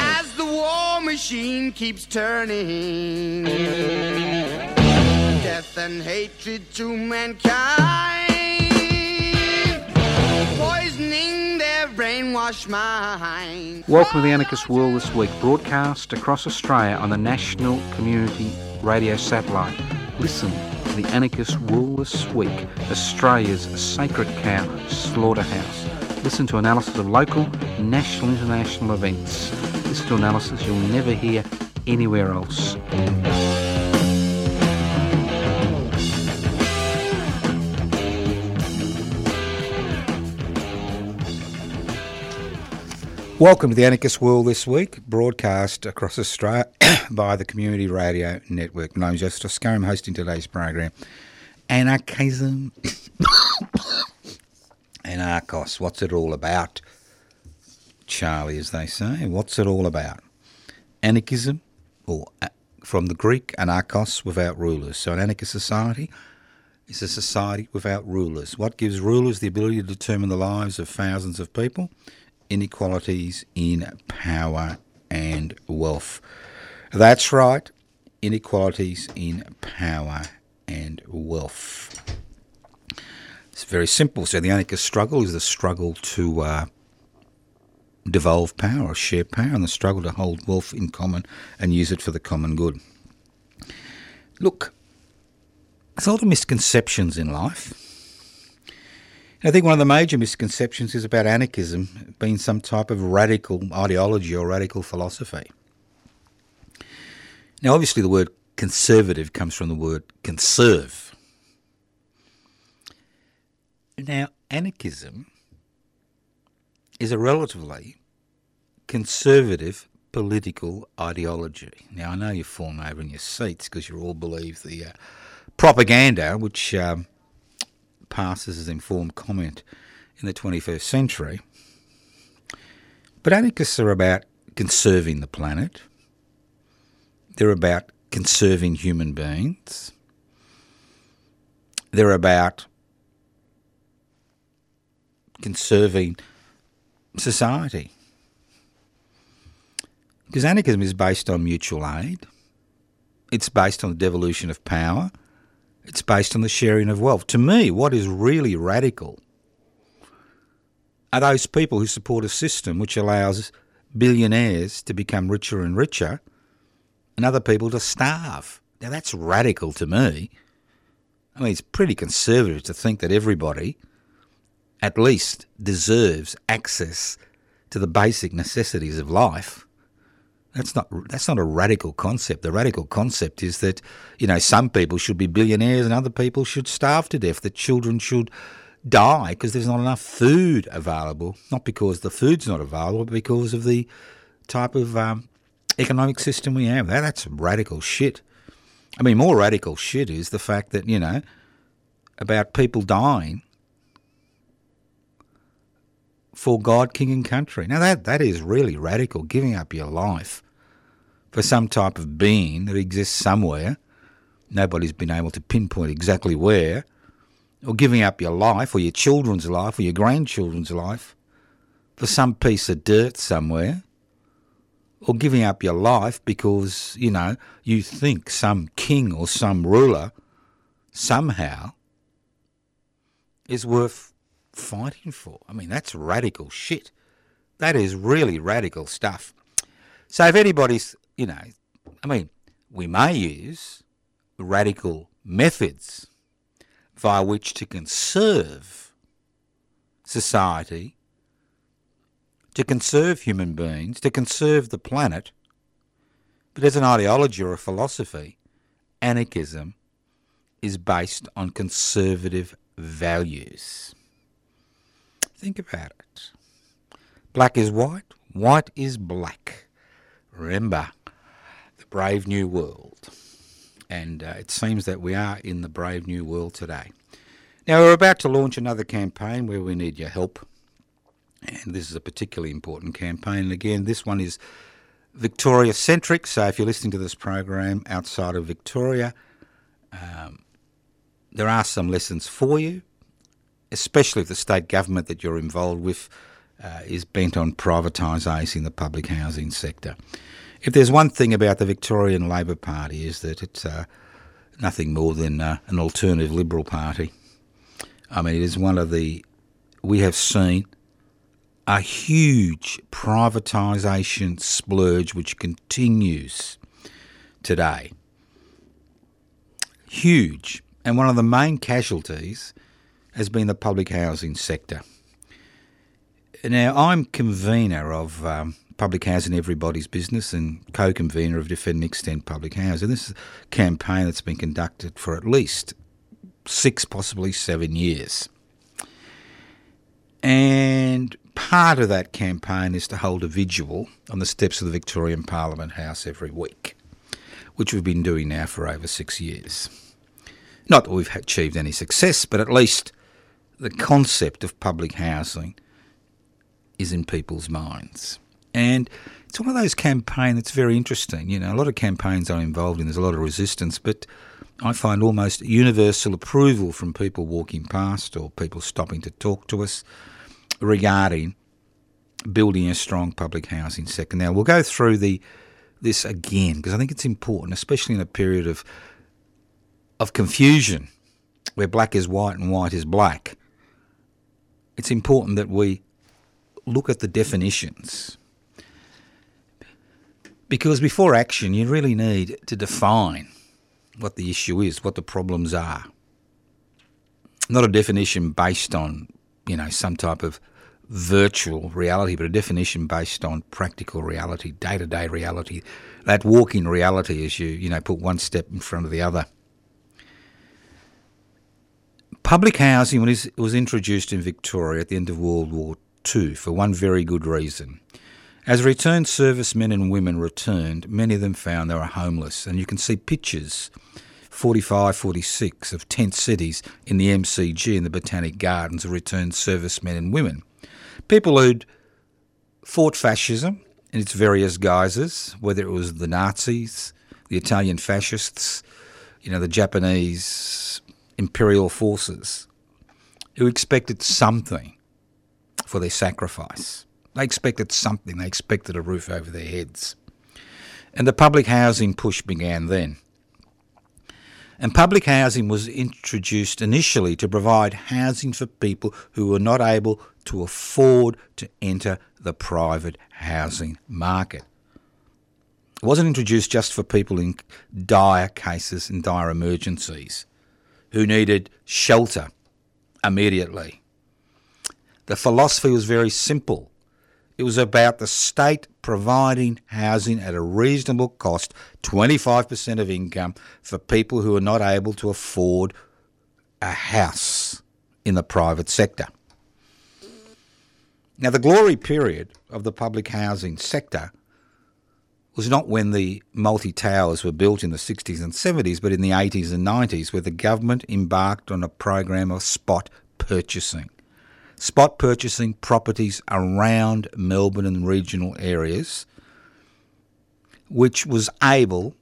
as the war machine keeps turning. Death and hatred to mankind, poisoning their brainwashed mind. Welcome to the Anarchist World this week, broadcast across Australia on the National Community Radio Satellite. Listen to the Anarchist World this week, Australia's sacred cow slaughterhouse. Listen to analysis of local, national, international events. Listen to analysis you'll never hear anywhere else. Welcome to the Anarchist World this week, broadcast across Australia by the Community Radio Network. My name's Joseph Toscano. I'm hosting today's program. Anarchism. Anarchos. What's it all about? Charlie, as they say. What's it all about? Anarchism, or uh, from the Greek, anarchos, without rulers. So an anarchist society is a society without rulers. What gives rulers the ability to determine the lives of thousands of people? Inequalities in power and wealth. That's right, inequalities in power and wealth. It's very simple. So the anarchist struggle is the struggle to uh, devolve power or share power and the struggle to hold wealth in common and use it for the common good. Look, there's a lot of misconceptions in life. I think one of the major misconceptions is about anarchism being some type of radical ideology or radical philosophy. Now, obviously, the word conservative comes from the word conserve. Now, anarchism is a relatively conservative political ideology. Now, I know you've fallen over in your seats because you all believe the uh, propaganda which um, passes as informed comment in the 21st century. But anarchists are about conserving the planet, they're about conserving human beings, they're about conserving society. Because anarchism is based on mutual aid, it's based on the devolution of power, it's based on the sharing of wealth. To me, what is really radical are those people who support a system which allows billionaires to become richer and richer and other people to starve. Now, that's radical to me. I mean, it's pretty conservative to think that everybody at least deserves access to the basic necessities of life. That's not that's not a radical concept. The radical concept is that you know some people should be billionaires and other people should starve to death. That children should die because there's not enough food available. Not because the food's not available, but because of the type of um, economic system we have. That, that's radical shit. I mean, more radical shit is the fact that you know about people dying for God, King, and country. Now, that, that is really radical, giving up your life for some type of being that exists somewhere. Nobody's been able to pinpoint exactly where, or giving up your life, or your children's life, or your grandchildren's life for some piece of dirt somewhere, or giving up your life because, you know, you think some king or some ruler somehow is worth fighting for. I mean, that's radical shit. That is really radical stuff. So if anybody's, you know, I mean, we may use radical methods via which to conserve society, to conserve human beings, to conserve the planet. But as an ideology or a philosophy, anarchism is based on conservative values. Think about it. Black is white, white is black. Remember, the brave new world. And uh, it seems that we are in the brave new world today. Now, we're about to launch another campaign where we need your help. And this is a particularly important campaign. And again, this one is Victoria centric. So if you're listening to this program outside of Victoria, um, there are some lessons for you, especially if the state government that you're involved with uh, is bent on privatising the public housing sector. If there's one thing about the Victorian Labor Party is that it's uh, nothing more than uh, an alternative Liberal Party. I mean, it is one of the we have seen a huge privatisation splurge which continues today. Huge. And one of the main casualties has been the public housing sector. Now, I'm convener of um, Public Housing Everybody's Business and co convener of Defend and Extend Public Housing. This is a campaign that's been conducted for at least six, possibly seven years. And part of that campaign is to hold a vigil on the steps of the Victorian Parliament House every week, which we've been doing now for over six years. Not that we've achieved any success, but at least the concept of public housing is in people's minds. And it's one of those campaigns that's very interesting. You know, a lot of campaigns I'm involved in, there's a lot of resistance, but I find almost universal approval from people walking past or people stopping to talk to us regarding building a strong public housing sector. Now we'll go through the this again because I think it's important, especially in a period of of confusion where black is white and white is black. It's important that we look at the definitions. Because before action, you really need to define what the issue is, what the problems are. Not a definition based on, you know, some type of virtual reality, but a definition based on practical reality, day to day reality, that walking reality as you, you know, put one step in front of the other. Public housing was introduced in Victoria at the end of World War II for one very good reason. As returned servicemen and women returned, many of them found they were homeless, and you can see pictures 45, 46 of tent cities in the MCG and the Botanic Gardens of returned servicemen and women. People who'd fought fascism in its various guises, whether it was the Nazis, the Italian fascists, you know, the Japanese imperial forces, who expected something for their sacrifice. They expected something, they expected a roof over their heads. And the public housing push began then. And public housing was introduced initially to provide housing for people who were not able to afford to enter the private housing market. It wasn't introduced just for people in dire cases and dire emergencies who needed shelter immediately. The philosophy was very simple. It was about the state providing housing at a reasonable cost, 25% of income, for people who are not able to afford a house in the private sector. Now, the glory period of the public housing sector was not when the multi towers were built in the 60s and 70s, but in the 80s and 90s, where the government embarked on a program of spot purchasing spot purchasing properties around Melbourne and regional areas, which was able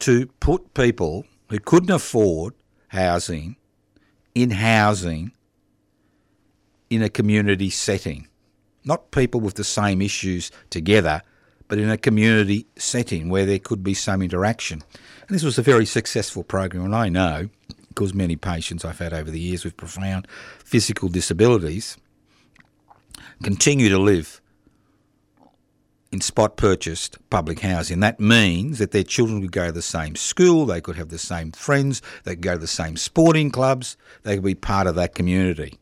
to put people who couldn't afford housing in housing in a community setting. Not people with the same issues together, but in a community setting where there could be some interaction. And this was a very successful program, and I know because many patients I've had over the years with profound physical disabilities continue to live in spot purchased public housing. That means that their children could go to the same school, they could have the same friends, they could go to the same sporting clubs, they could be part of that community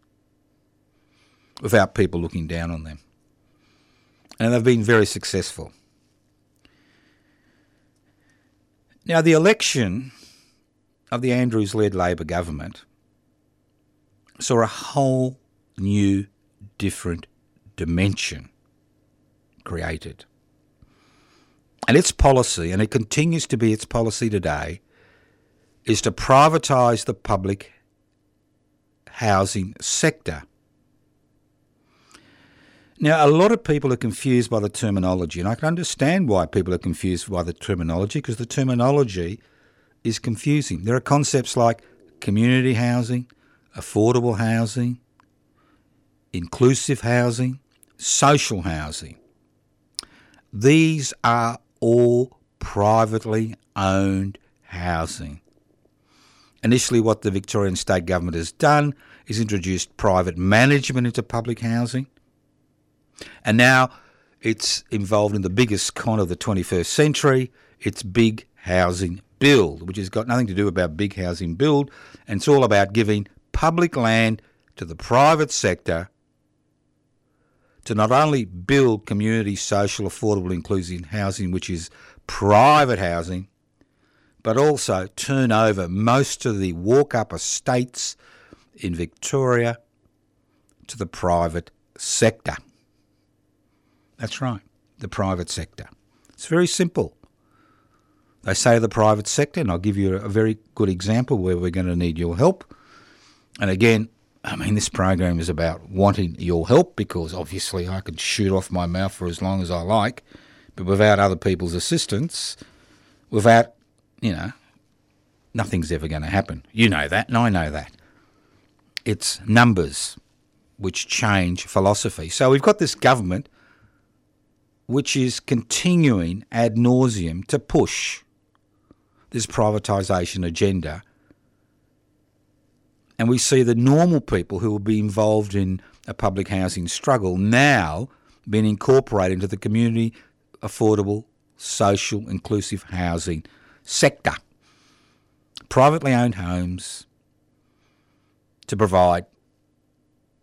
without people looking down on them. And they've been very successful. Now, the election of the Andrews led Labor government saw a whole new, different dimension created. And its policy, and it continues to be its policy today, is to privatise the public housing sector. Now, a lot of people are confused by the terminology, and I can understand why people are confused by the terminology because the terminology is confusing. There are concepts like community housing, affordable housing, inclusive housing, social housing. These are all privately owned housing. Initially, what the Victorian state government has done is introduced private management into public housing. And now it's involved in the biggest con of the 21st century. It's big housing build, which has got nothing to do about big housing build, and it's all about giving public land to the private sector to not only build community, social, affordable, inclusive housing, which is private housing, but also turn over most of the walk up estates in Victoria to the private sector. That's right, the private sector. It's very simple. They say the private sector, and I'll give you a very good example where we're going to need your help. And again, I mean, this program is about wanting your help because obviously I can shoot off my mouth for as long as I like, but without other people's assistance, without, you know, nothing's ever going to happen. You know that, and I know that. It's numbers which change philosophy. So we've got this government which is continuing ad nauseum to push this privatisation agenda. And we see the normal people who will be involved in a public housing struggle now being incorporated into the community affordable, social, inclusive housing sector. Privately owned homes to provide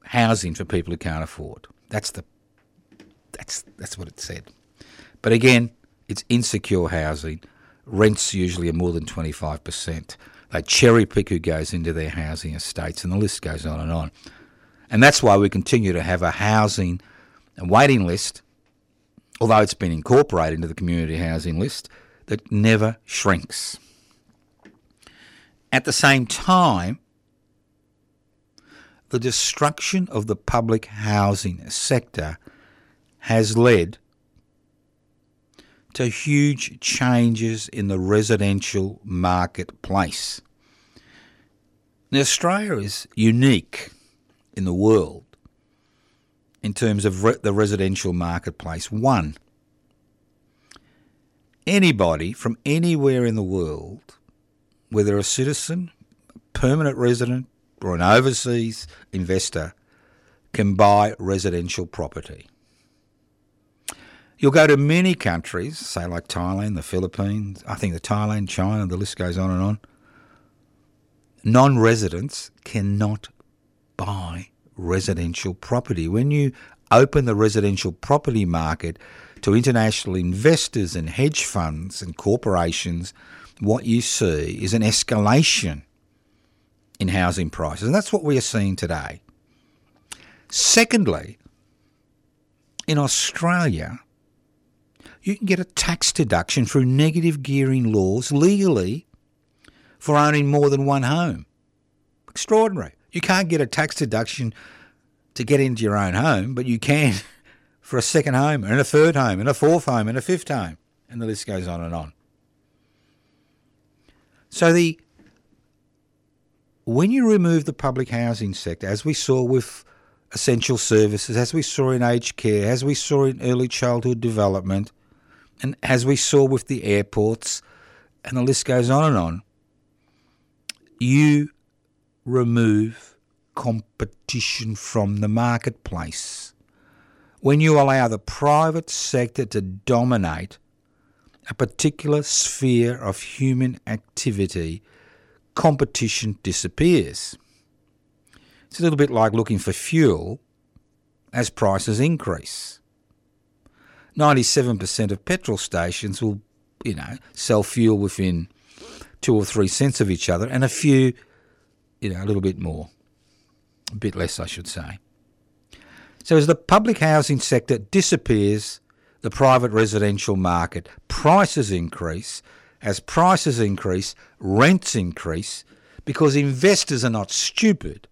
housing for people who can't afford. That's the that's that's what it said. But again, it's insecure housing. Rents usually are more than twenty five percent. They cherry pick who goes into their housing estates, and the list goes on and on. And that's why we continue to have a housing waiting list, although it's been incorporated into the community housing list, that never shrinks. At the same time, the destruction of the public housing sector has led to huge changes in the residential marketplace. Now, Australia is unique in the world in terms of re- the residential marketplace. One, anybody from anywhere in the world, whether a citizen, permanent resident, or an overseas investor, can buy residential property. You'll go to many countries, say like Thailand, the Philippines, I think the Thailand, China, the list goes on and on. Non residents cannot buy residential property. When you open the residential property market to international investors and hedge funds and corporations, what you see is an escalation in housing prices. And that's what we are seeing today. Secondly, in Australia, you can get a tax deduction through negative gearing laws legally for owning more than one home. Extraordinary. You can't get a tax deduction to get into your own home, but you can for a second home and a third home and a fourth home and a fifth home. And the list goes on and on. So the when you remove the public housing sector, as we saw with essential services, as we saw in aged care, as we saw in early childhood development, and as we saw with the airports, and the list goes on and on, you remove competition from the marketplace. When you allow the private sector to dominate a particular sphere of human activity, competition disappears. It's a little bit like looking for fuel as prices increase. 97% of petrol stations will, you know, sell fuel within two or three cents of each other, and a few, you know, a little bit more, a bit less, I should say. So as the public housing sector disappears, the private residential market, prices increase. As prices increase, rents increase because investors are not stupid.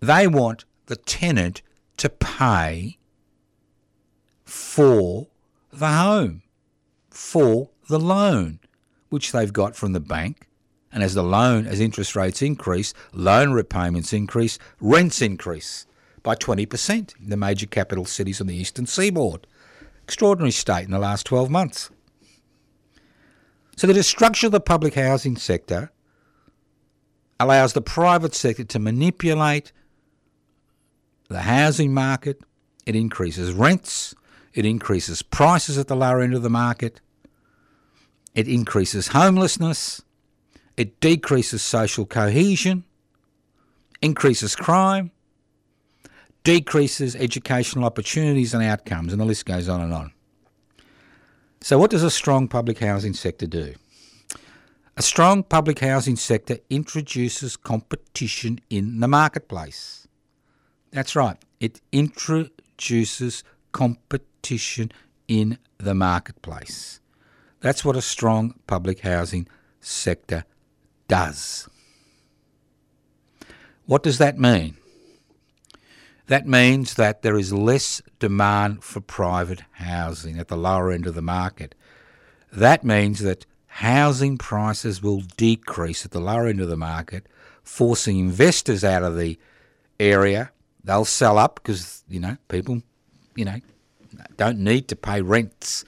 They want the tenant to pay for the home, for the loan, which they've got from the bank. And as the loan, as interest rates increase, loan repayments increase, rents increase by 20% in the major capital cities on the eastern seaboard. Extraordinary state in the last 12 months. So the destruction of the public housing sector allows the private sector to manipulate the housing market. It increases rents. It increases prices at the lower end of the market. It increases homelessness. It decreases social cohesion, increases crime, decreases educational opportunities and outcomes, and the list goes on and on. So, what does a strong public housing sector do? A strong public housing sector introduces competition in the marketplace. That's right, it introduces competition in the marketplace. That's what a strong public housing sector does. What does that mean? That means that there is less demand for private housing at the lower end of the market. That means that housing prices will decrease at the lower end of the market, forcing investors out of the area. They'll sell up because, you know, people, you know, don't need to pay rents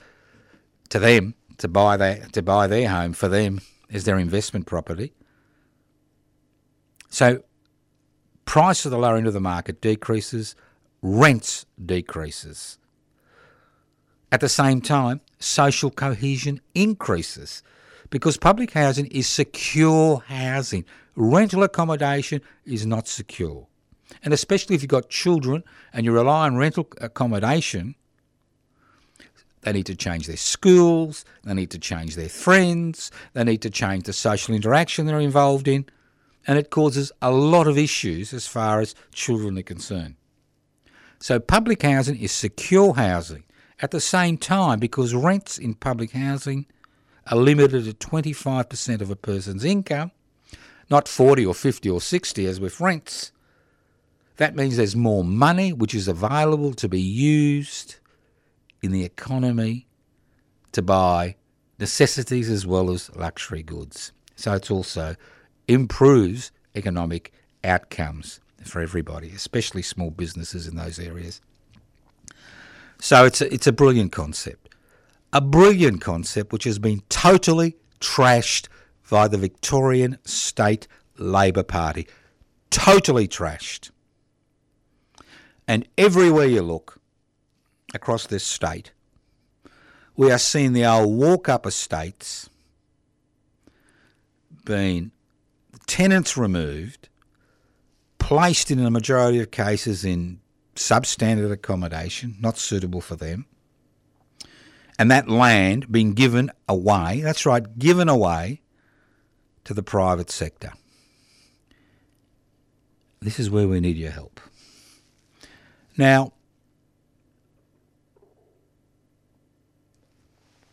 to them to buy their, to buy their home for them as their investment property. So price at the lower end of the market decreases, rents decreases. At the same time, social cohesion increases because public housing is secure housing. Rental accommodation is not secure. And especially if you've got children and you rely on rental accommodation, they need to change their schools, they need to change their friends, they need to change the social interaction they're involved in and it causes a lot of issues as far as children are concerned. So, public housing is secure housing. At the same time, because rents in public housing are limited to 25% of a person's income, not 40 or 50 or 60 as with rents, that means there's more money which is available to be used in the economy to buy necessities as well as luxury goods. So it's also improves economic outcomes for everybody, especially small businesses in those areas. So it's a, it's a brilliant concept. A brilliant concept which has been totally trashed by the Victorian State Labor Party. Totally trashed. And everywhere you look across this state, we are seeing the old walk up estates being tenants removed, placed in a majority of cases in substandard accommodation, not suitable for them, and that land being given away, that's right, given away to the private sector. This is where we need your help. Now,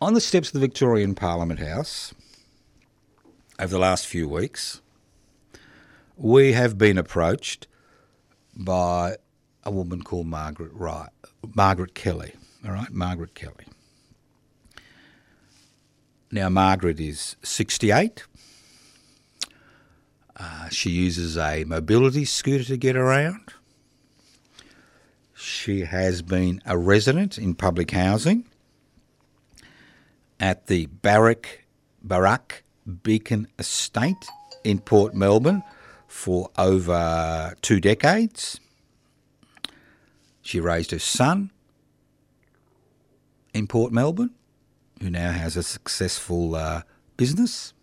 on the steps of the Victorian Parliament House over the last few weeks, we have been approached by a woman called Margaret Wright, Margaret Kelly. All right, Margaret Kelly. Now, Margaret is 68. Uh, she uses a mobility scooter to get around. She has been a resident in public housing at the Barak, Barak Beacon Estate in Port Melbourne for over two decades. She raised her son in Port Melbourne, who now has a successful uh, business.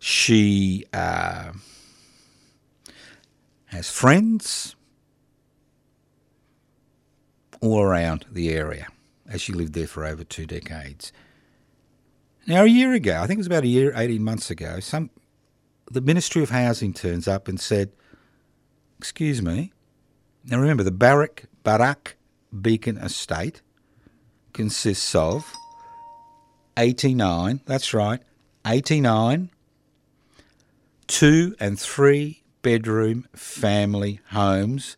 She uh, has friends all around the area as she lived there for over two decades. Now, a year ago, I think it was about a year, 18 months ago, some the Ministry of Housing turns up and said, Excuse me. Now remember, the Barak, Barak Beacon Estate consists of 89, that's right, 89 two and three bedroom family homes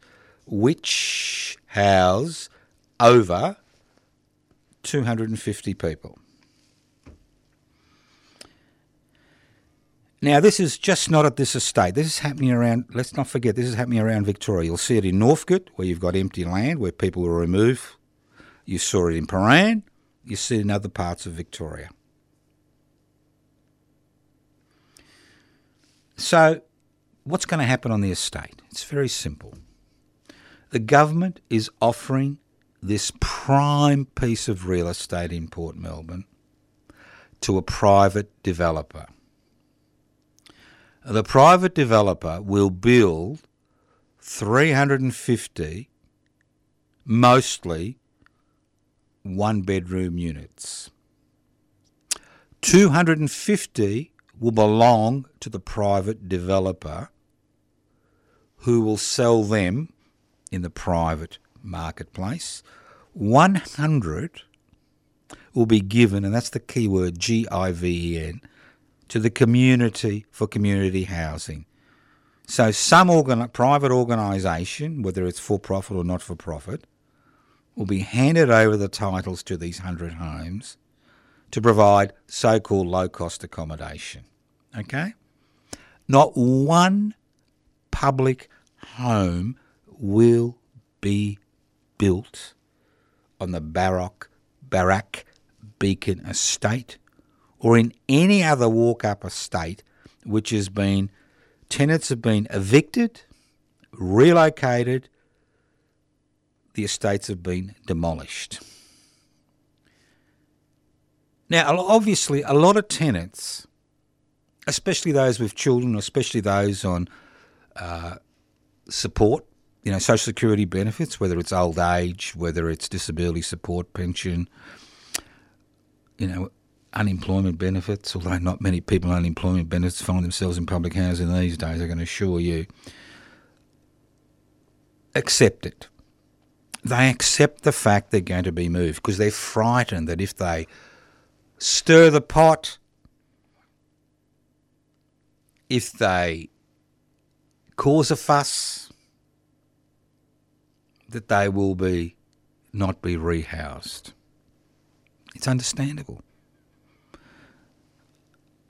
which house over 250 people. Now, this is just not at this estate. This is happening around, let's not forget, this is happening around Victoria. You'll see it in Northcote, where you've got empty land, where people will remove. You saw it in Prahran. You see it in other parts of Victoria. So, what's going to happen on the estate? It's very simple. The government is offering this prime piece of real estate in Port Melbourne to a private developer. The private developer will build 350 mostly one bedroom units. 250 will belong to the private developer who will sell them in the private marketplace. 100 will be given, and that's the key word G I V E N, to the community for community housing. So, some organ- private organisation, whether it's for profit or not for profit, will be handed over the titles to these 100 homes to provide so called low cost accommodation. Okay? Not one public home will be built on the Baroque, Barak Beacon estate or in any other walk up estate which has been, tenants have been evicted, relocated, the estates have been demolished. Now, obviously, a lot of tenants, especially those with children, especially those on uh, support, you know, social security benefits, whether it's old age, whether it's disability support, pension, you know, unemployment benefits, although not many people on unemployment benefits find themselves in public housing these days, I can assure you, accept it. They accept the fact they're going to be moved because they're frightened that if they stir the pot, if they cause a fuss, that they will be not be rehoused. It's understandable.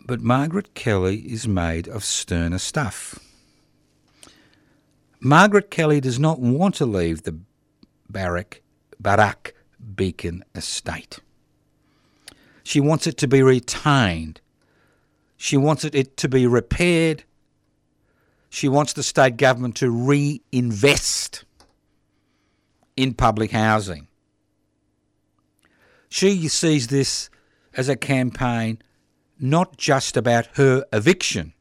But Margaret Kelly is made of sterner stuff. Margaret Kelly does not want to leave the Barak Beacon estate. She wants it to be retained. She wants it to be repaired. She wants the state government to reinvest in public housing. She sees this as a campaign not just about her eviction.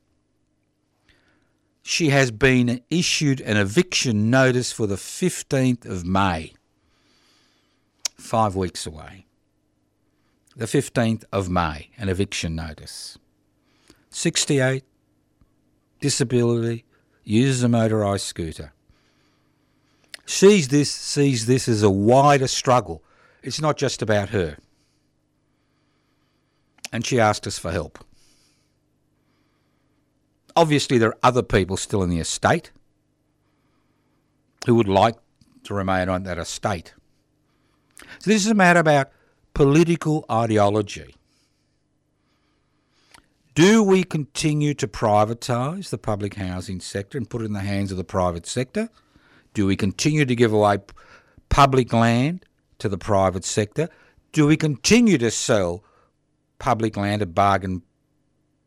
She has been issued an eviction notice for the 15th of May, five weeks away the 15th of May, an eviction notice. 68, disability, uses a motorised scooter. Sees this, sees this as a wider struggle. It's not just about her. And she asked us for help. Obviously, there are other people still in the estate who would like to remain on that estate. So, this is a matter about political ideology. Do we continue to privatise the public housing sector and put it in the hands of the private sector? Do we continue to give away public land to the private sector? Do we continue to sell public land at bargain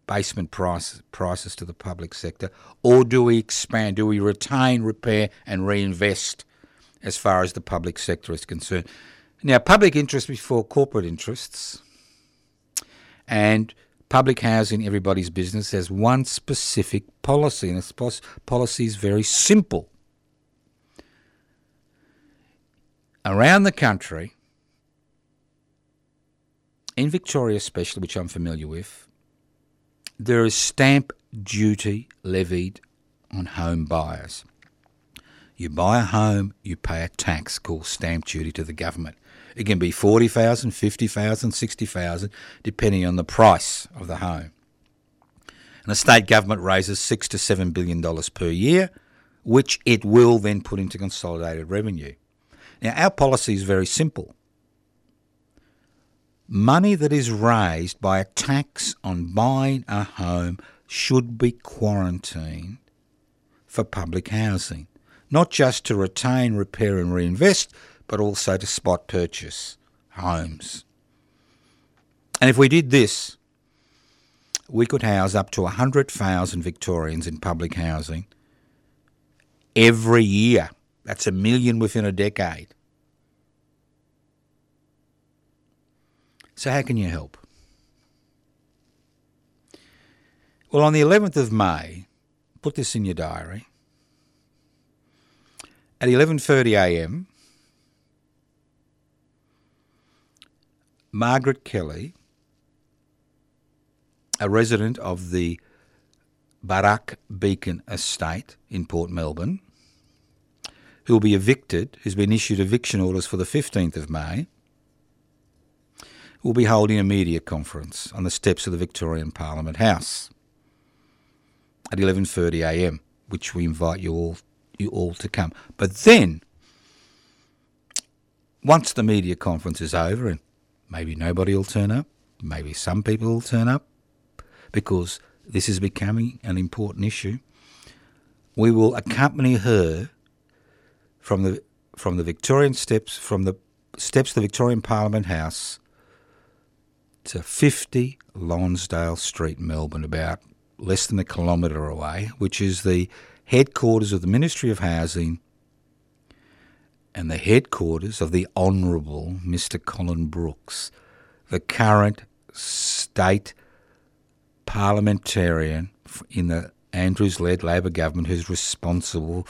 basement prices, prices to the public sector? Or do we expand? Do we retain, repair, and reinvest as far as the public sector is concerned? Now, public interest before corporate interests and public housing, everybody's business, has one specific policy, and its policy is very simple. Around the country, in Victoria especially, which I'm familiar with, there is stamp duty levied on home buyers. You buy a home, you pay a tax called stamp duty to the government. It can be 40,000, 50,000, 60,000 depending on the price of the home. And the state government raises 6 to 7 billion dollars per year, which it will then put into consolidated revenue. Now our policy is very simple. Money that is raised by a tax on buying a home should be quarantined for public housing, not just to retain, repair, and reinvest, but also to spot purchase homes. And if we did this, we could house up to 100,000 Victorians in public housing every year. That's a million within a decade. So, how can you help? Well, on the 11th of May, put this in your diary. At 11:30 a.m., Margaret Kelly, a resident of the Barak Beacon estate in Port Melbourne, who will be evicted, who's been issued eviction orders for the 15th of May, will be holding a media conference on the steps of the Victorian Parliament House at 11:30 a.m., which we invite you all you all to come. But then once the media conference is over and maybe nobody will turn up, maybe some people will turn up because this is becoming an important issue. We will accompany her from the from the Victorian steps from the steps of the Victorian Parliament House to 50 Lonsdale Street, Melbourne, about less than a kilometre away, which is the headquarters of the Ministry of Housing and the headquarters of the Honourable Mr. Colin Brooks, the current state parliamentarian in the Andrews led Labor government who's responsible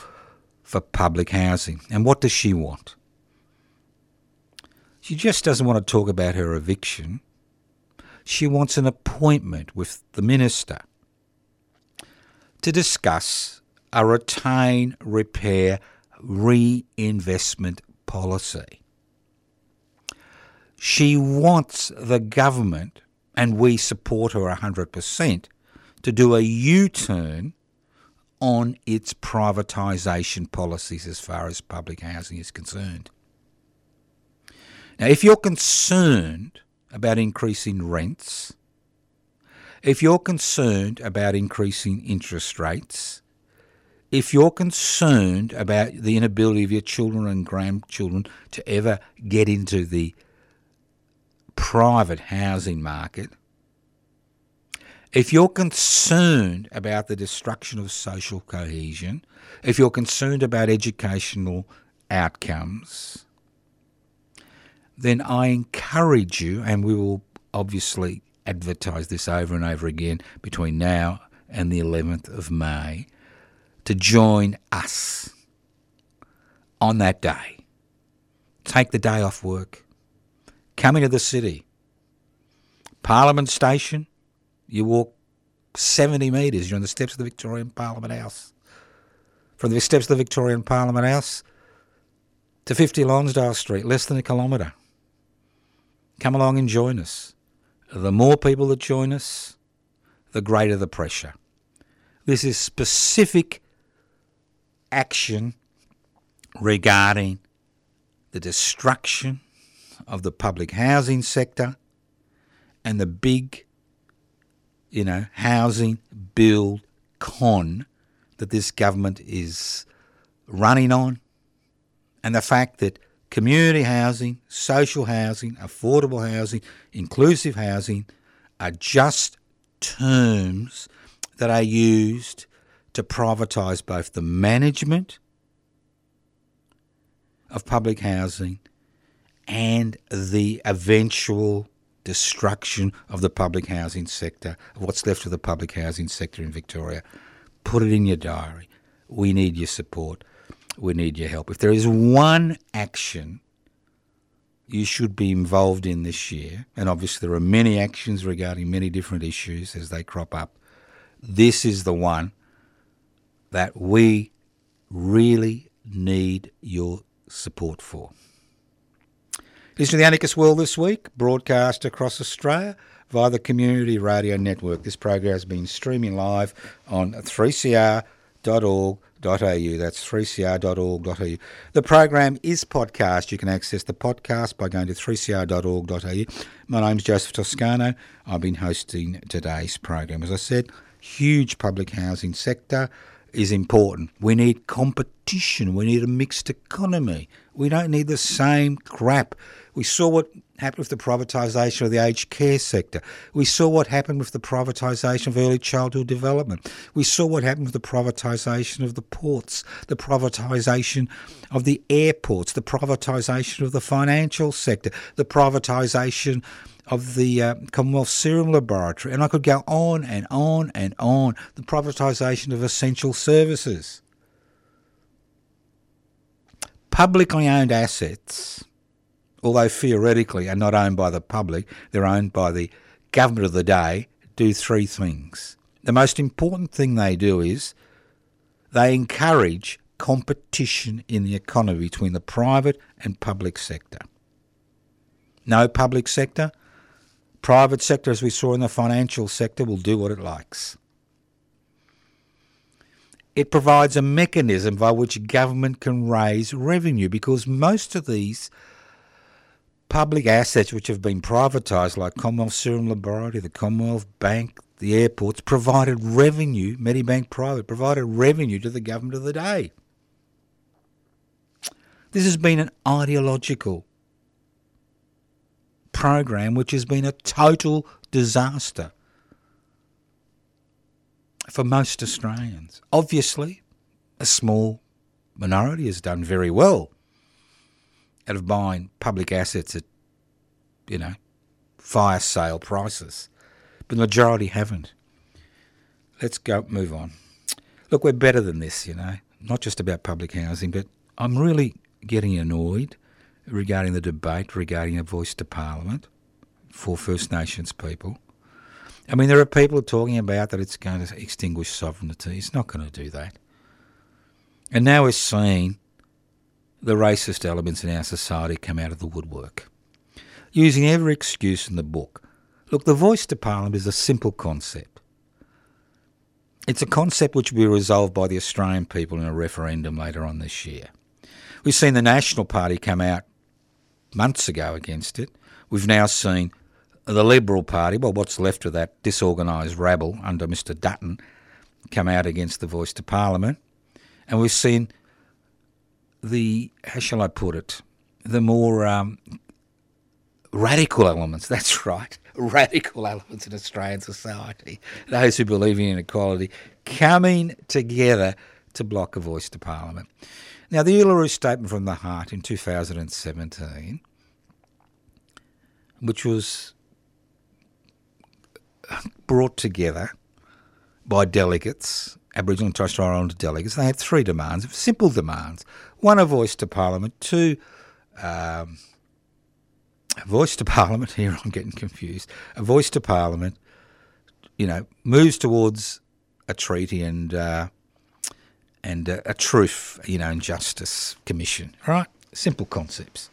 for public housing. And what does she want? She just doesn't want to talk about her eviction. She wants an appointment with the minister to discuss a retain, repair, reinvestment policy. She wants the government, and we support her 100%, to do a U turn on its privatisation policies as far as public housing is concerned. Now, if you're concerned about increasing rents, if you're concerned about increasing interest rates, if you're concerned about the inability of your children and grandchildren to ever get into the private housing market, if you're concerned about the destruction of social cohesion, if you're concerned about educational outcomes, then I encourage you, and we will obviously advertise this over and over again between now and the 11th of May, to join us on that day. Take the day off work. Come into the city. Parliament Station, you walk 70 metres, you're on the steps of the Victorian Parliament House. From the steps of the Victorian Parliament House to 50 Lonsdale Street, less than a kilometre. Come along and join us. The more people that join us, the greater the pressure. This is specific action regarding the destruction of the public housing sector and the big, you know, housing build con that this government is running on, and the fact that community housing, social housing, affordable housing, inclusive housing are just terms that are used to privatise both the management of public housing and the eventual destruction of the public housing sector, of what's left of the public housing sector in Victoria. Put it in your diary. We need your support. We need your help. If there is one action you should be involved in this year, and obviously there are many actions regarding many different issues as they crop up, this is the one that we really need your support for. Listen to the Anarchist World this week, broadcast across Australia via the Community Radio Network. This program has been streaming live on 3cr.org that's 3cr.org.au. The program is podcast. You can access the podcast by going to 3cr.org.au. My name's Joseph Toscano. I've been hosting today's program. As I said, huge public housing sector is important. We need competition. We need a mixed economy. We don't need the same crap. We saw what happened with the privatisation of the aged care sector. We saw what happened with the privatisation of early childhood development. We saw what happened with the privatisation of the ports, the privatisation of the airports, the privatisation of the financial sector, the privatisation of the uh, Commonwealth Serum Laboratory, and I could go on and on and on. The privatisation of essential services. Publicly owned assets although theoretically are not owned by the public, they're owned by the government of the day, do three things. The most important thing they do is they encourage competition in the economy between the private and public sector. No public sector, private sector, as we saw in the financial sector, will do what it likes. It provides a mechanism by which government can raise revenue because most of these public assets which have been privatised, like Commonwealth Serum Laboratory, the Commonwealth Bank, the airports, provided revenue, Medibank Private, provided revenue to the government of the day. This has been an ideological program which has been a total disaster for most Australians. Obviously, a small minority has done very well out of buying public assets at, you know, fire sale prices. But the majority haven't. Let's go, move on. Look, we're better than this, you know, not just about public housing, but I'm really getting annoyed regarding the debate regarding a voice to Parliament for First Nations people. I mean, there are people talking about that it's going to extinguish sovereignty. It's not going to do that. And now we're seeing the racist elements in our society come out of the woodwork, using every excuse in the book. Look, the voice to Parliament is a simple concept. It's a concept which will be resolved by the Australian people in a referendum later on this year. We've seen the National Party come out months ago against it. We've now seen the Liberal Party, well, what's left of that disorganised rabble under Mr Dutton, come out against the voice to Parliament. And we've seen the how shall I put it, the more um, radical elements. That's right, radical elements in Australian society. Those who believe in inequality coming together to block a voice to Parliament. Now, the Uluru Statement from the Heart in 2017, which was brought together by delegates Aboriginal and Torres Strait Islander delegates, they had three demands, simple demands. One, a voice to Parliament. Two, um, a voice to Parliament. Here I'm getting confused. A voice to Parliament, you know, moves towards a treaty and uh, and a truth, you know, and justice commission. Right? Simple concepts.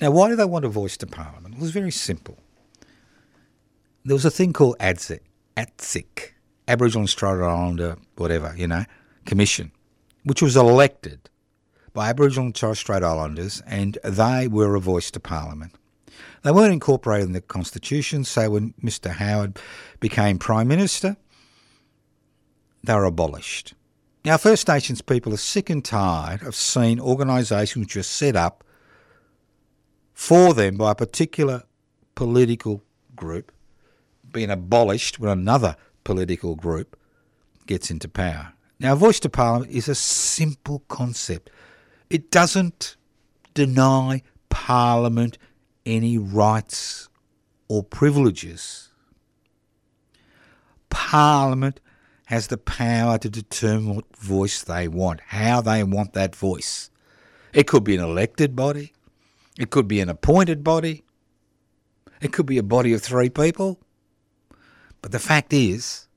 Now, why do they want a voice to Parliament? It was very simple. There was a thing called ADSIC, ATSIC, Aboriginal and Torres Islander, whatever, you know, commission, which was elected by Aboriginal and Torres Strait Islanders, and they were a voice to Parliament. They weren't incorporated in the Constitution, so when Mr Howard became Prime Minister, they were abolished. Now, First Nations people are sick and tired of seeing organisations which are set up for them by a particular political group being abolished when another political group gets into power. Now, a voice to parliament is a simple concept. It doesn't deny parliament any rights or privileges. Parliament has the power to determine what voice they want, how they want that voice. It could be an elected body, it could be an appointed body, it could be a body of three people. But the fact is,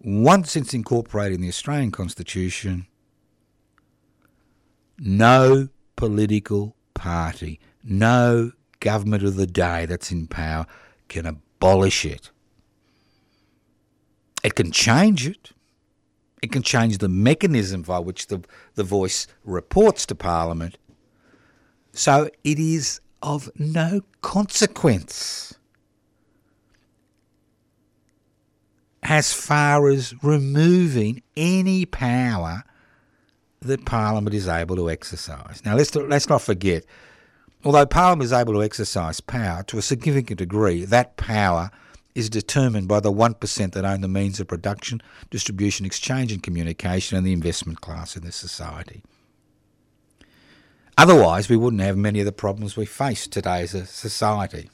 once it's incorporated in the Australian Constitution, no political party, no government of the day that's in power can abolish it. It can change it. It can change the mechanism by which the, the voice reports to Parliament. So it is of no consequence as far as removing any power that Parliament is able to exercise. Now, let's, let's not forget, although Parliament is able to exercise power to a significant degree, that power is determined by the 1% that own the means of production, distribution, exchange, and communication, and the investment class in this society. Otherwise, we wouldn't have many of the problems we face today as a society.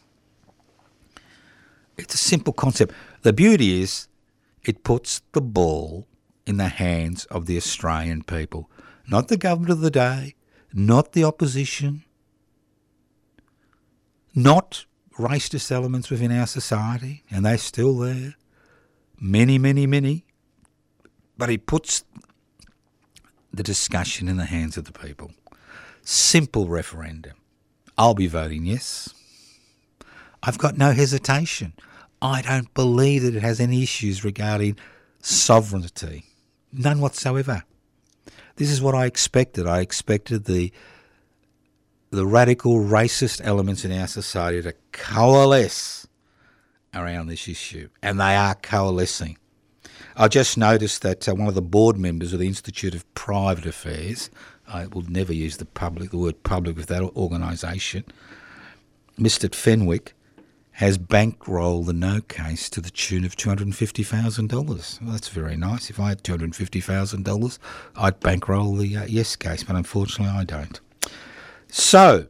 It's a simple concept. The beauty is it puts the ball in the hands of the Australian people, not the government of the day, not the opposition, not racist elements within our society, and they're still there. Many, many, many. But he puts the discussion in the hands of the people. Simple referendum. I'll be voting yes. I've got no hesitation. I don't believe that it has any issues regarding sovereignty. None whatsoever. This is what I expected. I expected the the radical racist elements in our society to coalesce around this issue, and they are coalescing. I just noticed that uh, one of the board members of the Institute of Private Affairs, I will never use the public the word public with that organisation, Mr. Fenwick, has bankrolled the no case to the tune of $250,000. Well, that's very nice. If I had $250,000, I'd bankroll the uh, yes case, but unfortunately I don't. So,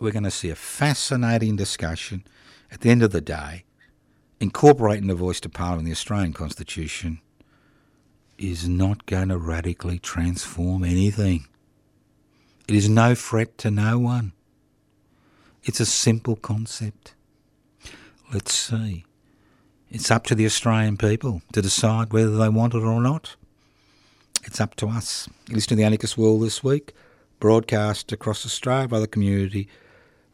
we're going to see a fascinating discussion at the end of the day. Incorporating the voice to Parliament in the Australian Constitution is not going to radically transform anything. It is no threat to no one. It's a simple concept. Let's see. It's up to the Australian people to decide whether they want it or not. It's up to us. Listen to the Anarchist World this week, broadcast across Australia by the Community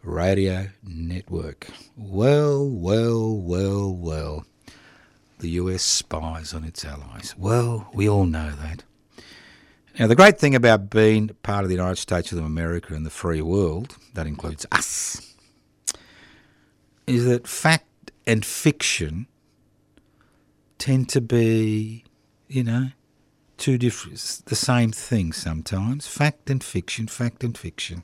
Radio Network. Well, well, well, well. The US spies on its allies. Well, we all know that. Now, the great thing about being part of the United States of America and the free world, that includes us, is that fact and fiction tend to be, you know, two different, the same thing sometimes. Fact and fiction, fact and fiction.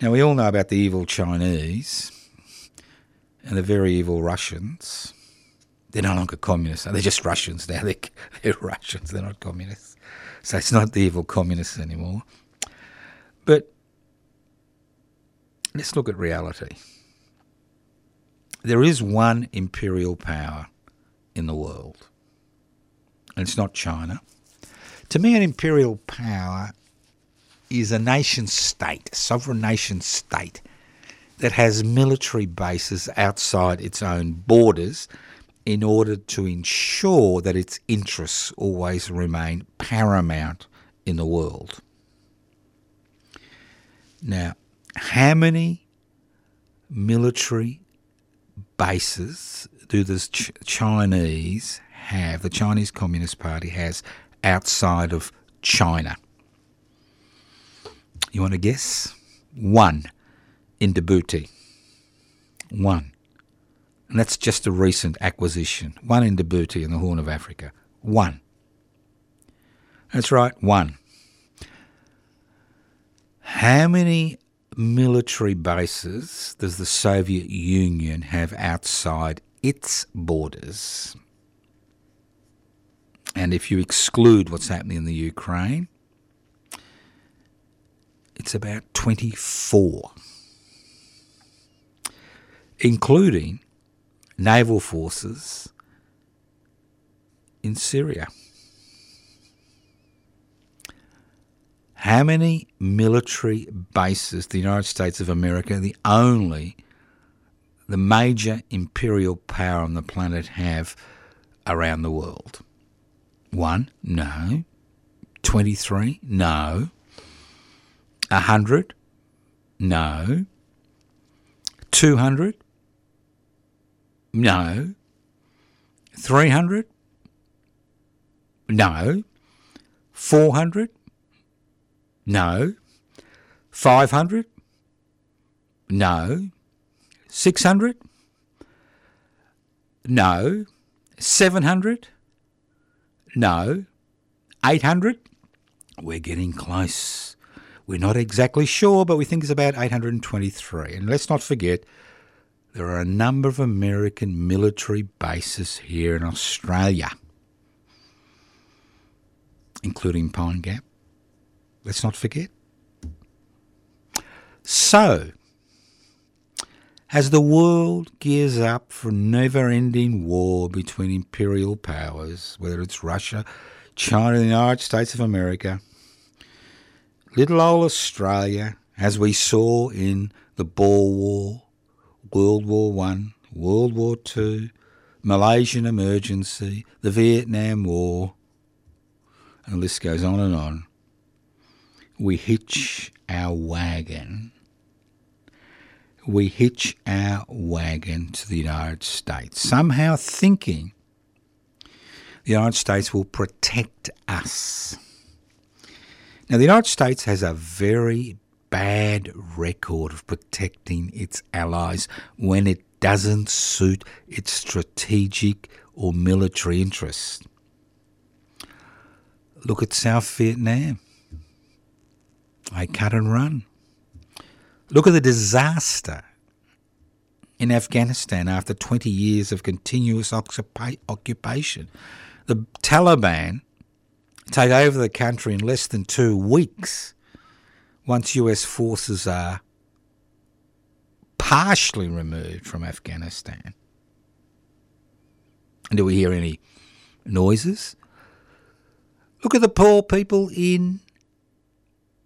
Now, we all know about the evil Chinese and the very evil Russians. They're no longer communists. They're just Russians now. They're, they're Russians. They're not communists. So it's not the evil communists anymore. But let's look at reality. There is one imperial power in the world, and it's not China. To me, an imperial power is a nation state, a sovereign nation state, that has military bases outside its own borders in order to ensure that its interests always remain paramount in the world. Now, how many military bases do the Ch- Chinese have, the Chinese Communist Party has outside of China? You want to guess? One in Djibouti. One. And that's just a recent acquisition. One in Djibouti in the Horn of Africa. One. That's right, one. How many military bases does the Soviet Union have outside its borders? And if you exclude what's happening in the Ukraine, it's about 24, including naval forces in Syria. How many military bases the United States of America, the only, the major imperial power on the planet, have around the world? One? No. 23? No. 100? No. 200? No. 300? No. 400? No. 500? No. 600? No. 700? No. 800? We're getting close. We're not exactly sure, but we think it's about 823. And let's not forget, there are a number of American military bases here in Australia, including Pine Gap. Let's not forget. So, as the world gears up for a never ending war between imperial powers, whether it's Russia, China, the United States of America, little old Australia, as we saw in the Boer War, World War One, World War Two, Malaysian emergency, the Vietnam War, and the list goes on and on. We hitch our wagon we hitch our wagon to the United States, somehow thinking the United States will protect us. Now, the United States has a very bad record of protecting its allies when it doesn't suit its strategic or military interests. Look at South Vietnam. They cut and run. Look at the disaster in Afghanistan after 20 years of continuous occupation. The Taliban take over the country in less than two weeks once US forces are partially removed from Afghanistan. And do we hear any noises? Look at the poor people in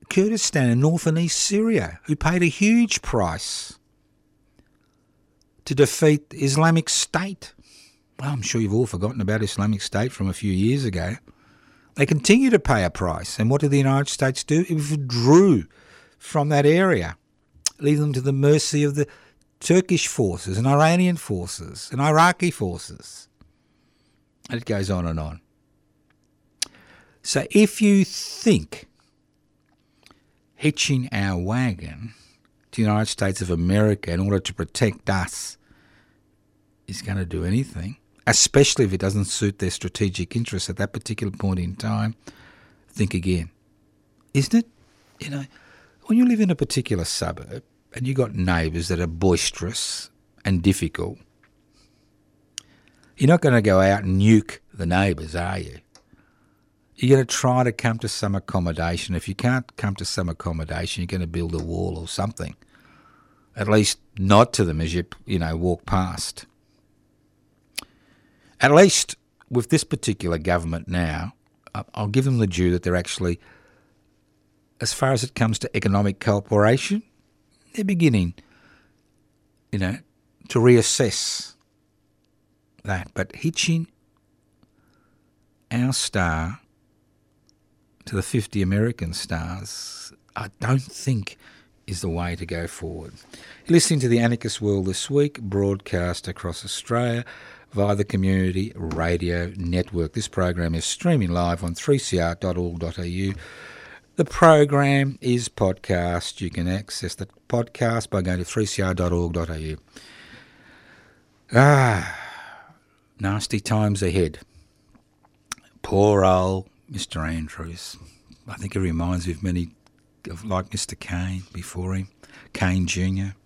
Kurdistan and north and east Syria, who paid a huge price to defeat Islamic State. Well, I'm sure you've all forgotten about Islamic State from a few years ago. They continue to pay a price. And what did the United States do? It withdrew from that area, leaving them to the mercy of the Turkish forces and Iranian forces and Iraqi forces. And it goes on and on. So if you think hitching our wagon to the United States of America in order to protect us is going to do anything, especially if it doesn't suit their strategic interests at that particular point in time, think again. Isn't it? You know, when you live in a particular suburb and you've got neighbours that are boisterous and difficult, you're not going to go out and nuke the neighbours, are you? you're going to try to come to some accommodation. If you can't come to some accommodation, you're going to build a wall or something. At least nod to them as you you know walk past. At least with this particular government now, I'll give them the due that they're actually, as far as it comes to economic cooperation, they're beginning, you know, to reassess that. But hitching our star to the 50 American stars, I don't think is the way to go forward. Listening to the Anarchist World this week, broadcast across Australia via the Community Radio Network. This program is streaming live on 3cr.org.au. The program is podcast. You can access the podcast by going to 3cr.org.au. Ah, nasty times ahead. Poor old Mr. Andrews. I think he reminds me of many, of like Mr. Cain before him, Cain Jr.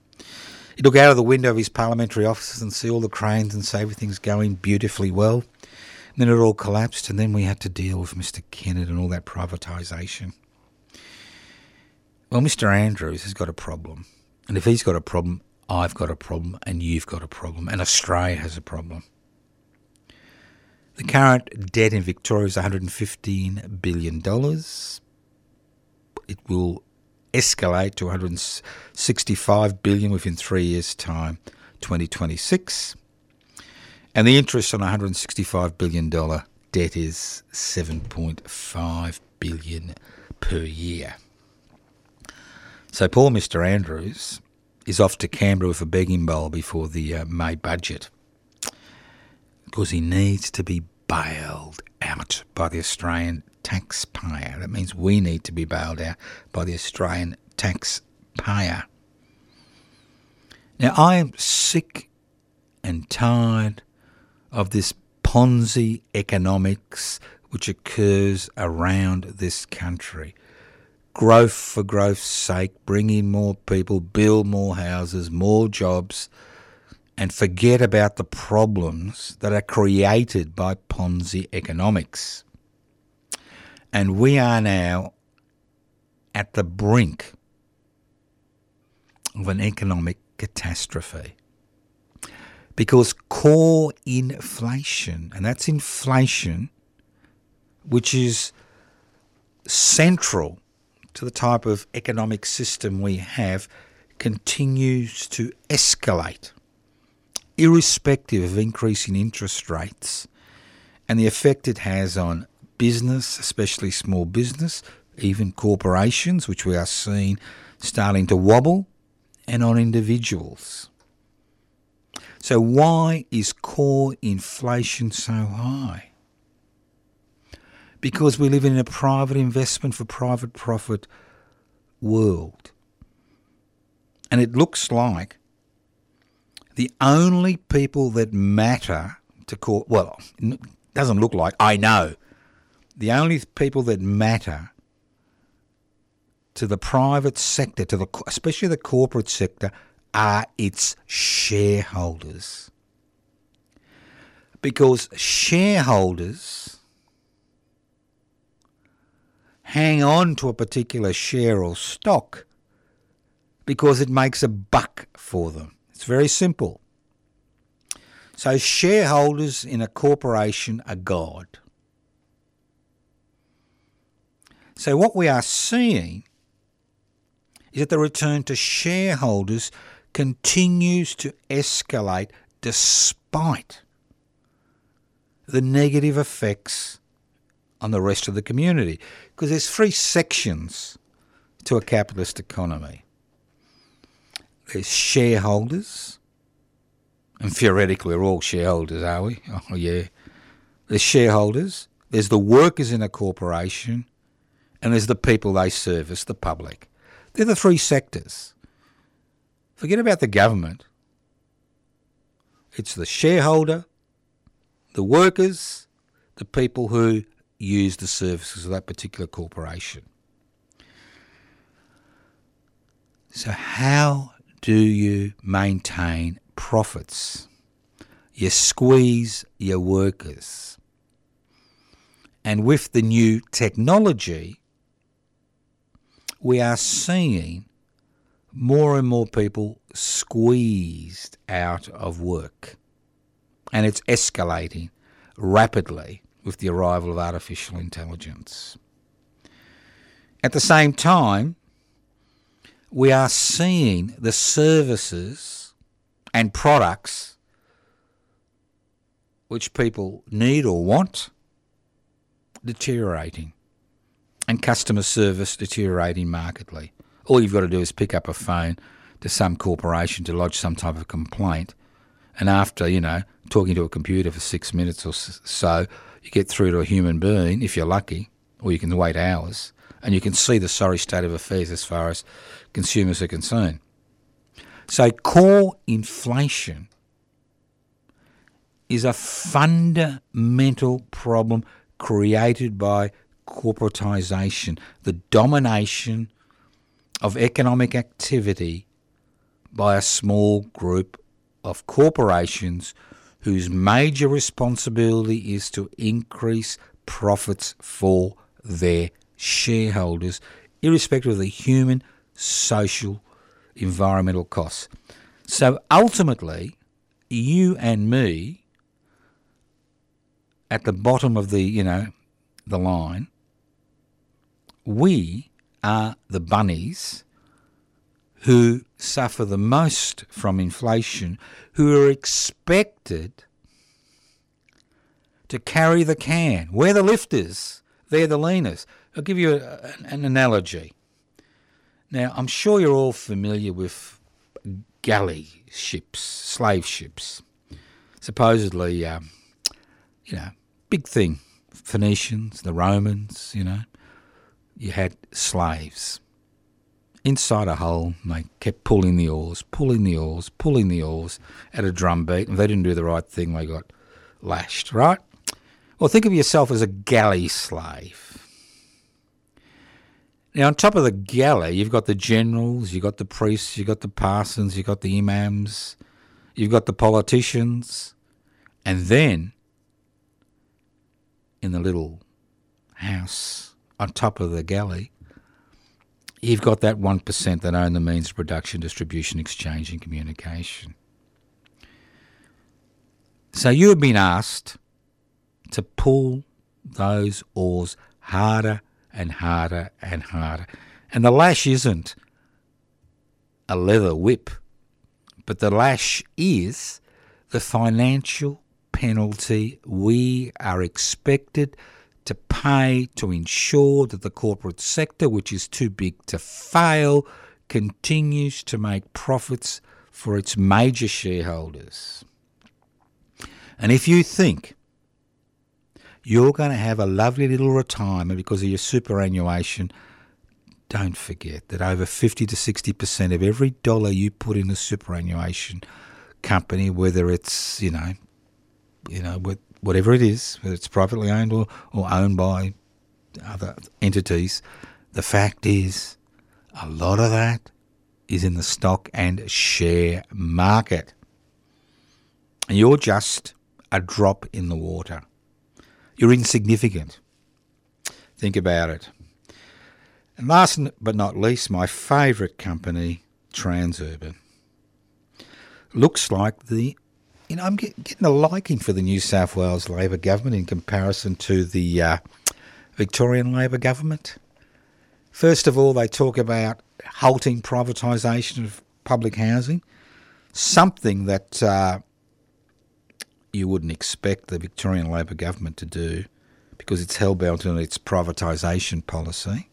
He'd look out of the window of his parliamentary offices and see all the cranes and say everything's going beautifully well. And then it all collapsed, and then we had to deal with Mr. Kennett and all that privatisation. Well, Mr. Andrews has got a problem. And if he's got a problem, I've got a problem, and you've got a problem, and Australia has a problem. The current debt in Victoria is $115 billion. It will escalate to 165 billion within three years' time, 2026. And the interest on 165 billion dollar debt is 7.5 billion per year. So poor Mr Andrews is off to Canberra with a begging bowl before the uh, May budget because he needs to be bailed out by the Australian taxpayer. That means we need to be bailed out by the Australian taxpayer. Now, I am sick and tired of this Ponzi economics which occurs around this country. Growth for growth's sake, bring in more people, build more houses, more jobs, and forget about the problems that are created by Ponzi economics. And we are now at the brink of an economic catastrophe. Because core inflation, and that's inflation which is central to the type of economic system we have, continues to escalate, irrespective of increasing interest rates and the effect it has on business, especially small business, even corporations, which we are seeing starting to wobble, and on individuals. So, why is core inflation so high? Because we live in a private investment for private profit world. And it looks like the only people that matter to core, well, doesn't look like, I know, the only people that matter to the private sector, to the especially the corporate sector, are its shareholders. Because shareholders hang on to a particular share or stock because it makes a buck for them. It's very simple. So, shareholders in a corporation are God. So, what we are seeing is that the return to shareholders continues to escalate despite the negative effects on the rest of the community. Because there's three sections to a capitalist economy there's shareholders, and theoretically we're all shareholders, are we? Oh, yeah. There's shareholders, there's the workers in a corporation, and there's the people they service, the public. They're the three sectors. Forget about the government. It's the shareholder, the workers, the people who use the services of that particular corporation. So, how do you maintain profits? You squeeze your workers. And with the new technology, we are seeing more and more people squeezed out of work. And it's escalating rapidly with the arrival of artificial intelligence. At the same time, we are seeing the services and products which people need or want deteriorating and customer service deteriorating markedly. All you've got to do is pick up a phone to some corporation to lodge some type of complaint, and after, you know, talking to a computer for six minutes or so, you get through to a human being, if you're lucky, or you can wait hours, and you can see the sorry state of affairs as far as consumers are concerned. So, core inflation is a fundamental problem created by corporatisation, the domination of economic activity by a small group of corporations whose major responsibility is to increase profits for their shareholders, irrespective of the human, social, environmental costs. So ultimately, you and me, at the bottom of the you know the line, we are the bunnies who suffer the most from inflation, who are expected to carry the can. We're the lifters, they're the leaners. I'll give you an analogy. Now, I'm sure you're all familiar with galley ships, slave ships. Supposedly, um, you know, big thing. Phoenicians, the Romans, you know, you had slaves inside a hull, they kept pulling the oars, pulling the oars, pulling the oars at a drum beat. And if they didn't do the right thing, they got lashed, right? Well, think of yourself as a galley slave. Now, on top of the galley, you've got the generals, you've got the priests, you've got the parsons, you've got the imams, you've got the politicians, and then in the little house on top of the galley, you've got that 1% that own the means of production, distribution, exchange, and communication. So you have been asked to pull those oars harder and harder and harder. And the lash isn't a leather whip, but the lash is the financial penalty we are expected pay to ensure that the corporate sector, which is too big to fail, continues to make profits for its major shareholders. And if you think you're going to have a lovely little retirement because of your superannuation. Don't forget that over 50 to 60% of every dollar you put in a superannuation company, whether it's, you know, you know, whatever it is, whether it's privately owned or, or owned by other entities, the fact is a lot of that is in the stock and share market. And you're just a drop in the water. You're insignificant. Think about it. And last but not least, my favourite company, Transurban. Looks like the, you know, I'm getting a liking for the New South Wales Labor government in comparison to the uh, Victorian Labor government. First of all, they talk about halting privatisation of public housing, something that uh, you wouldn't expect the Victorian Labor government to do because it's hell-bound on its privatisation policy.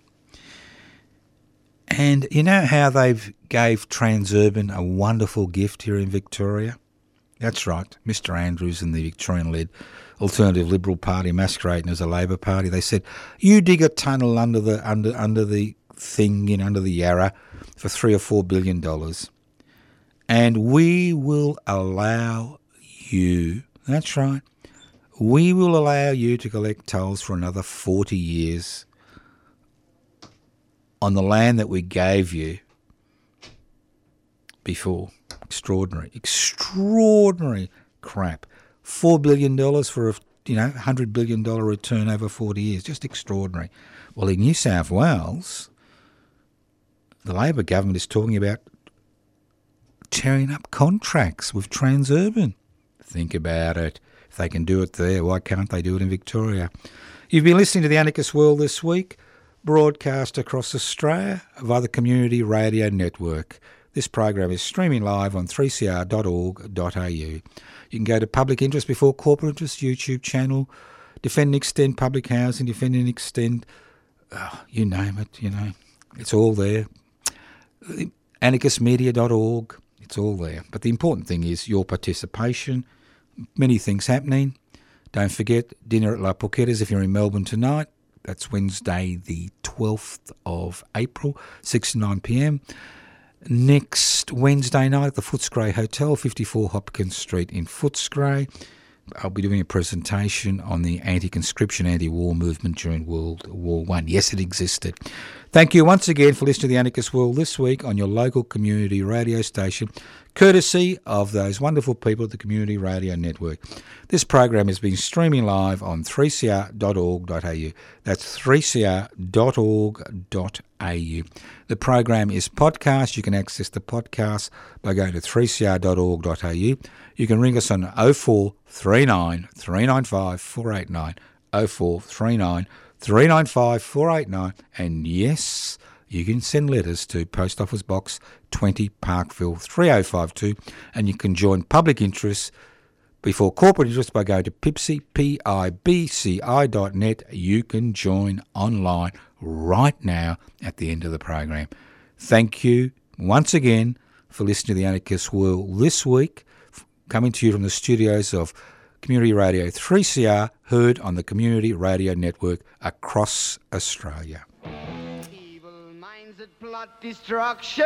And you know how they've gave Transurban a wonderful gift here in Victoria? That's right, Mr Andrews and the Victorian-led Alternative Liberal Party masquerading as a Labor Party. They said, "You dig a tunnel under the under under the thing in under the Yarra for three or four billion dollars, and we will allow you that's right. We will allow you to collect tolls for another 40 years on the land that we gave you before. Extraordinary, extraordinary crap. $4 billion for a you know, $100 billion return over 40 years. Just extraordinary. Well, in New South Wales, the Labor government is talking about tearing up contracts with Transurban. Think about it. If they can do it there, why can't they do it in Victoria? You've been listening to the Anarchist World this week, broadcast across Australia via the Community Radio Network. This program is streaming live on 3cr.org.au. You can go to Public Interest Before Corporate Interest YouTube channel, Defend and Extend Public Housing, Defend and Extend, oh, you name it, you know, it's all there. Anarchistmedia.org, it's all there. But the important thing is your participation – many things happening. Don't forget dinner at La Porchetta's if you're in Melbourne tonight. That's Wednesday, the 12th of April, 6 to 9 pm. Next Wednesday night at the Footscray Hotel, 54 Hopkins Street in Footscray. I'll be doing a presentation on the anti-conscription, anti-war movement during World War One. Yes, it existed. Thank you once again for listening to the Anarchist World this week on your local community radio station, courtesy of those wonderful people at the Community Radio Network. This program has been streaming live on 3cr.org.au. That's 3cr.org.au. The program is podcast. You can access the podcast by going to 3cr.org.au. You can ring us on 0439 395 489 0439 395 489. And yes, you can send letters to Post Office Box 20 Parkville 3052 and you can join public interest before corporate interest by going to pibci, P-I-B-C-I dot net. You can join online right now at the end of the program. Thank you once again for listening to the Anarchist World this week, coming to you from the studios of Community Radio 3CR, heard on the Community Radio Network across Australia. Evil minds that plot destruction.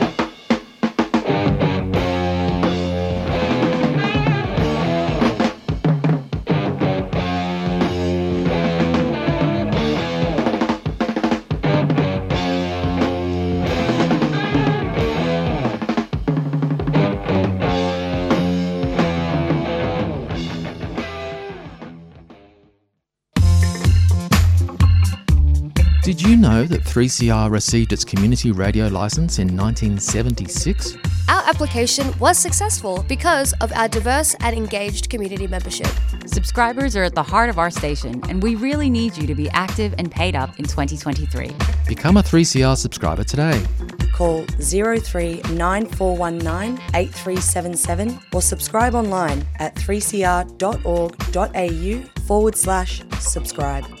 Did you know that 3CR received its community radio license in 1976? Our application was successful because of our diverse and engaged community membership. Subscribers are at the heart of our station, and we really need you to be active and paid up in 2023. Become a 3CR subscriber today. Call 039419 8377 or subscribe online at 3cr.org.au forward slash subscribe.